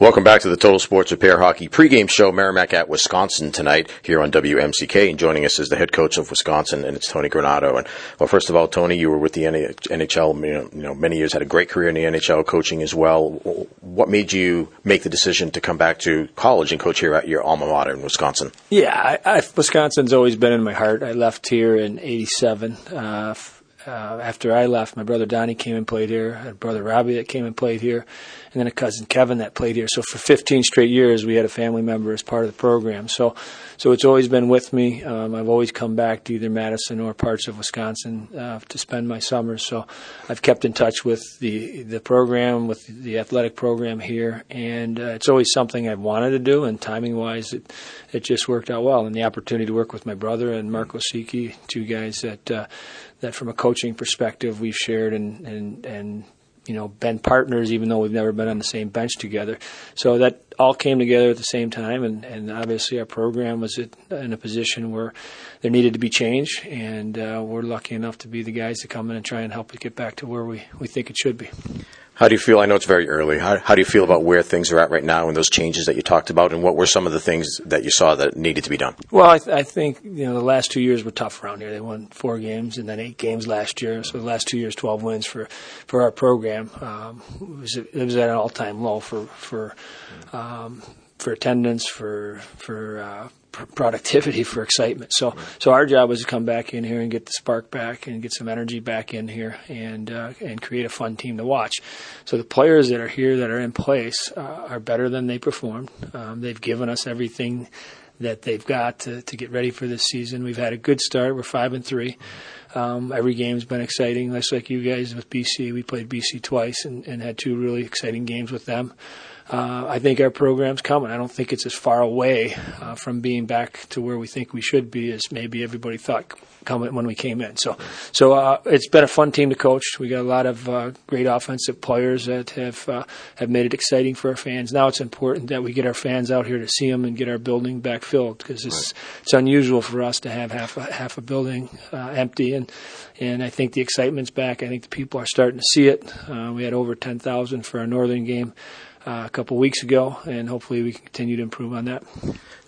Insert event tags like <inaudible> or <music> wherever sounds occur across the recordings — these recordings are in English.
Welcome back to the Total Sports Repair Hockey pregame show. Merrimack at Wisconsin tonight here on WMCK, and joining us is the head coach of Wisconsin, and it's Tony Granato. And well, first of all, Tony, you were with the NHL, you know, many years, had a great career in the NHL, coaching as well. What made you make the decision to come back to college and coach here at your alma mater in Wisconsin? Yeah, I, I, Wisconsin's always been in my heart. I left here in '87. Uh, uh, after I left, my brother Donnie came and played here. I had brother Robbie that came and played here, and then a cousin Kevin that played here. So for 15 straight years, we had a family member as part of the program. So, so it's always been with me. Um, I've always come back to either Madison or parts of Wisconsin uh, to spend my summers. So I've kept in touch with the the program, with the athletic program here, and uh, it's always something I've wanted to do. And timing wise, it it just worked out well. And the opportunity to work with my brother and Mark Osiecki, two guys that uh, that from a coaching perspective we've shared and and and you know been partners even though we've never been on the same bench together. So that all came together at the same time and and obviously our program was in a position where there needed to be change and uh, we're lucky enough to be the guys to come in and try and help it get back to where we we think it should be how do you feel? I know it's very early. How, how do you feel about where things are at right now and those changes that you talked about, and what were some of the things that you saw that needed to be done? Well, I, th- I think you know the last two years were tough around here. They won four games and then eight games last year. So the last two years, twelve wins for for our program. Um, it, was, it was at an all time low for for um, for attendance, for for uh, productivity for excitement. So, so our job was to come back in here and get the spark back and get some energy back in here and uh, and create a fun team to watch. So the players that are here that are in place uh, are better than they performed. Um, they've given us everything that they've got to, to get ready for this season. We've had a good start. We're five and three. Um, every game's been exciting. Just like you guys with BC, we played BC twice and, and had two really exciting games with them uh, I think our program's coming. I don't think it's as far away uh, from being back to where we think we should be as maybe everybody thought coming when we came in. So, so uh, it's been a fun team to coach. We got a lot of uh, great offensive players that have uh, have made it exciting for our fans. Now it's important that we get our fans out here to see them and get our building back filled because it's right. it's unusual for us to have half a, half a building uh, empty and and I think the excitement's back. I think the people are starting to see it. we had over ten thousand for our northern game a couple weeks ago, and hopefully we can continue to improve on that.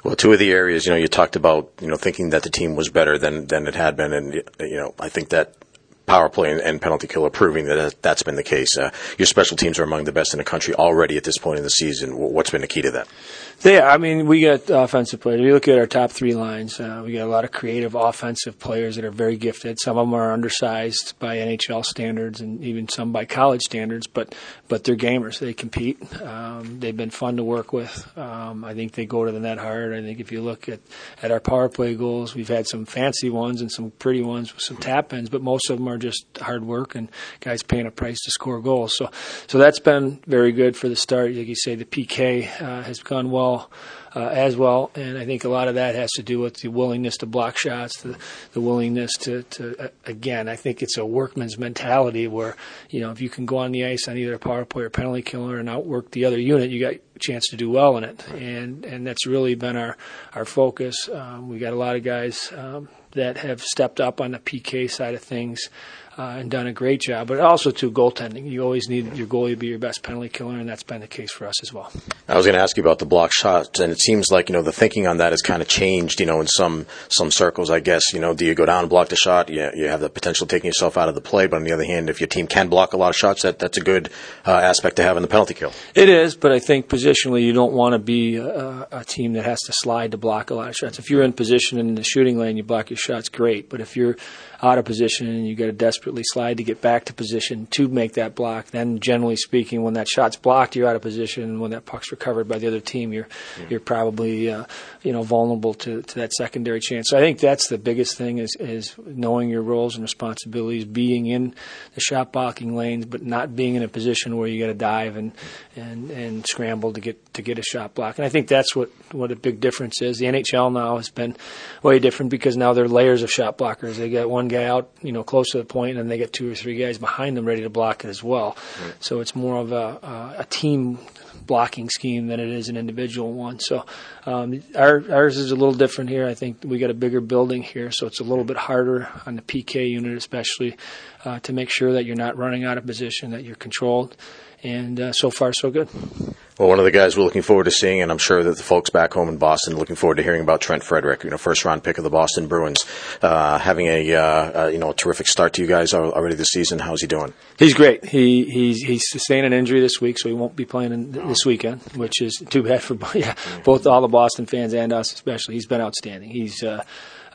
Well, two of the areas, you know, you talked about, you know, thinking that the team was better than than it had been, and you know, I think that power play and, and penalty kill are proving that that's been the case. Uh, your special teams are among the best in the country already at this point in the season. What's been the key to that? Yeah, I mean, we got offensive players. If you look at our top three lines, uh, we got a lot of creative offensive players that are very gifted. Some of them are undersized by NHL standards and even some by college standards, but but they're gamers. They compete. Um, they've been fun to work with. Um, I think they go to the net hard. I think if you look at, at our power play goals, we've had some fancy ones and some pretty ones with some tap ins, but most of them are just hard work and guys paying a price to score goals. So so that's been very good for the start. Like you say, the PK uh, has gone well var uh, as well. And I think a lot of that has to do with the willingness to block shots, the, the willingness to, to uh, again, I think it's a workman's mentality where, you know, if you can go on the ice on either a power play or penalty killer and outwork the other unit, you got a chance to do well in it. And, and that's really been our, our focus. Um, we got a lot of guys um, that have stepped up on the PK side of things uh, and done a great job. But also to goaltending, you always need your goalie to be your best penalty killer, and that's been the case for us as well. I was going to ask you about the block shots, and it seems like you know the thinking on that has kind of changed. You know, in some some circles, I guess. You know, do you go down and block the shot? You, you have the potential of taking yourself out of the play, but on the other hand, if your team can block a lot of shots, that that's a good uh, aspect to have in the penalty kill. It is, but I think positionally, you don't want to be a, a team that has to slide to block a lot of shots. If you're in position in the shooting lane, you block your shots, great. But if you're out of position and you got to desperately slide to get back to position to make that block, then generally speaking, when that shot's blocked, you're out of position. When that puck's recovered by the other team, you're yeah. you're probably uh, you know vulnerable to, to that secondary chance. So I think that's the biggest thing is is knowing your roles and responsibilities, being in the shot blocking lanes, but not being in a position where you got to dive and and and scramble to get to get a shot block. And I think that's what what a big difference is. The NHL now has been way different because now there are layers of shot blockers. They got one one guy out, you know, close to the point, and they get two or three guys behind them ready to block it as well. Right. So it's more of a, a team blocking scheme than it is an individual one. So um, our, ours is a little different here. I think we got a bigger building here, so it's a little bit harder on the PK unit, especially uh, to make sure that you're not running out of position, that you're controlled. And uh, so far, so good. Well, one of the guys we're looking forward to seeing, and I'm sure that the folks back home in Boston are looking forward to hearing about Trent Frederic, you know, first round pick of the Boston Bruins, uh, having a uh, uh, you know a terrific start to you guys already this season. How's he doing? He's great. He he's he's sustained an injury this week, so he won't be playing in, this weekend, which is too bad for <laughs> yeah, both all the Boston fans and us especially. He's been outstanding. He's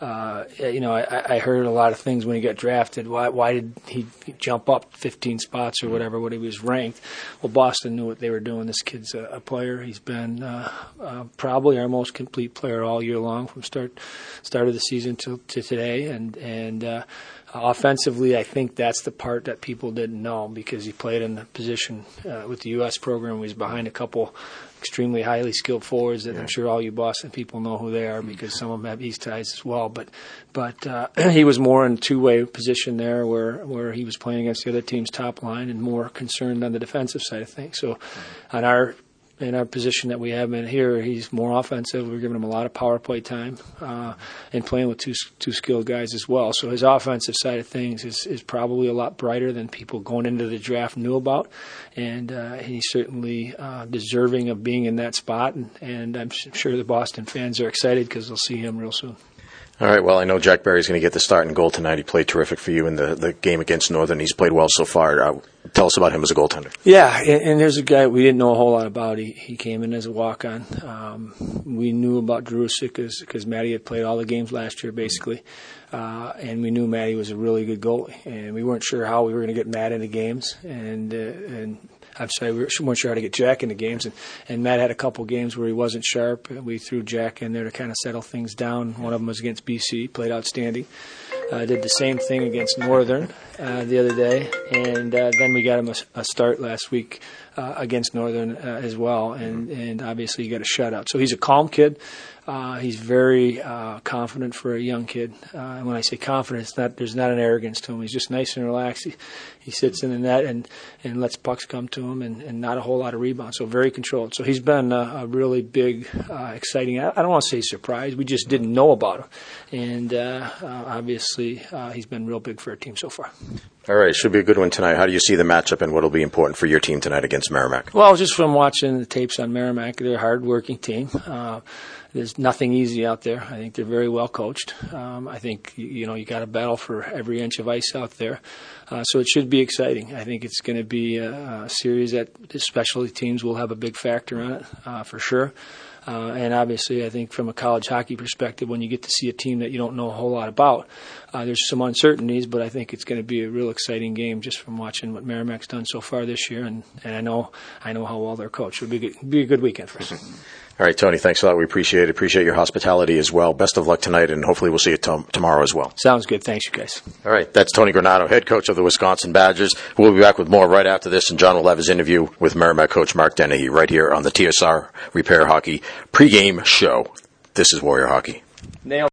uh, you know, I, I heard a lot of things when he got drafted. Why, why did he jump up 15 spots or whatever when he was ranked? Well, Boston knew what they were doing. This kid's a, a player. He's been uh, uh, probably our most complete player all year long from start start of the season to, to today. And and uh, offensively, I think that's the part that people didn't know because he played in the position uh, with the U.S. program. He was behind a couple extremely highly skilled forwards that yeah. I'm sure all you Boston people know who they are because some of them have East ties as well. But but uh, <clears throat> he was more in two way position there where where he was playing against the other team's top line and more concerned on the defensive side of things. So on our in our position that we have him here, he's more offensive. We're giving him a lot of power play time uh, and playing with two two skilled guys as well. So his offensive side of things is, is probably a lot brighter than people going into the draft knew about, and uh, he's certainly uh, deserving of being in that spot. And, and I'm sure the Boston fans are excited because they'll see him real soon. All right. Well, I know Jack Berry's going to get the start and goal tonight. He played terrific for you in the, the game against Northern. He's played well so far. Uh, tell us about him as a goaltender. Yeah, and, and, there's a guy we didn't know a whole lot about. He, he came in as a walk on. Um, we knew about Jurusik because Matty had played all the games last year, basically. Uh, and we knew Matty was a really good goalie. And we weren't sure how we were going to get Matt into games. And, uh, and I'm sorry, we weren't sure how to get Jack into games, and, and Matt had a couple games where he wasn't sharp. We threw Jack in there to kind of settle things down. One of them was against BC, played outstanding. Uh, did the same thing against Northern uh, the other day, and uh, then we got him a, a start last week uh, against Northern uh, as well, and and obviously he got a shutout. So he's a calm kid. Uh, he's very uh, confident for a young kid. Uh, and when I say confident, it's not, there's not an arrogance to him. He's just nice and relaxed. He, he sits in the net and, and lets pucks come to him and, and not a whole lot of rebounds. So very controlled. So he's been a, a really big, uh, exciting, I, I don't want to say surprise. We just didn't know about him. And uh, uh, obviously, he's been real big for our team so far. All right, should be a good one tonight. How do you see the matchup and what will be important for your team tonight against Merrimack? Well, just from watching the tapes on Merrimack, they're a hard-working team. Uh, there's nothing easy out there. I think they're very well coached. Um, I think you know you got to battle for every inch of ice out there, uh, so it should be exciting. I think it's going to be a, a, series that the specialty teams will have a big factor on it uh, for sure. Uh, and obviously, I think from a college hockey perspective, when you get to see a team that you don't know a whole lot about, uh, there's some uncertainties. But I think it's going to be a real exciting game just from watching what Merrimack's done so far this year, and, and I know I know how well they're coached. It'll be be a good weekend for us. <laughs> All right, Tony, thanks a lot. We appreciate it. Appreciate your hospitality as well. Best of luck tonight, and hopefully we'll see you t- tomorrow as well. Sounds good. Thanks, you guys. All right, that's Tony Granato, head coach of the Wisconsin Badgers. We'll be back with more right after this, and John will have his interview with Merrimack coach Mark Dennehy right here on the TSR Repair Hockey pregame show. This is Warrior Hockey. Nail.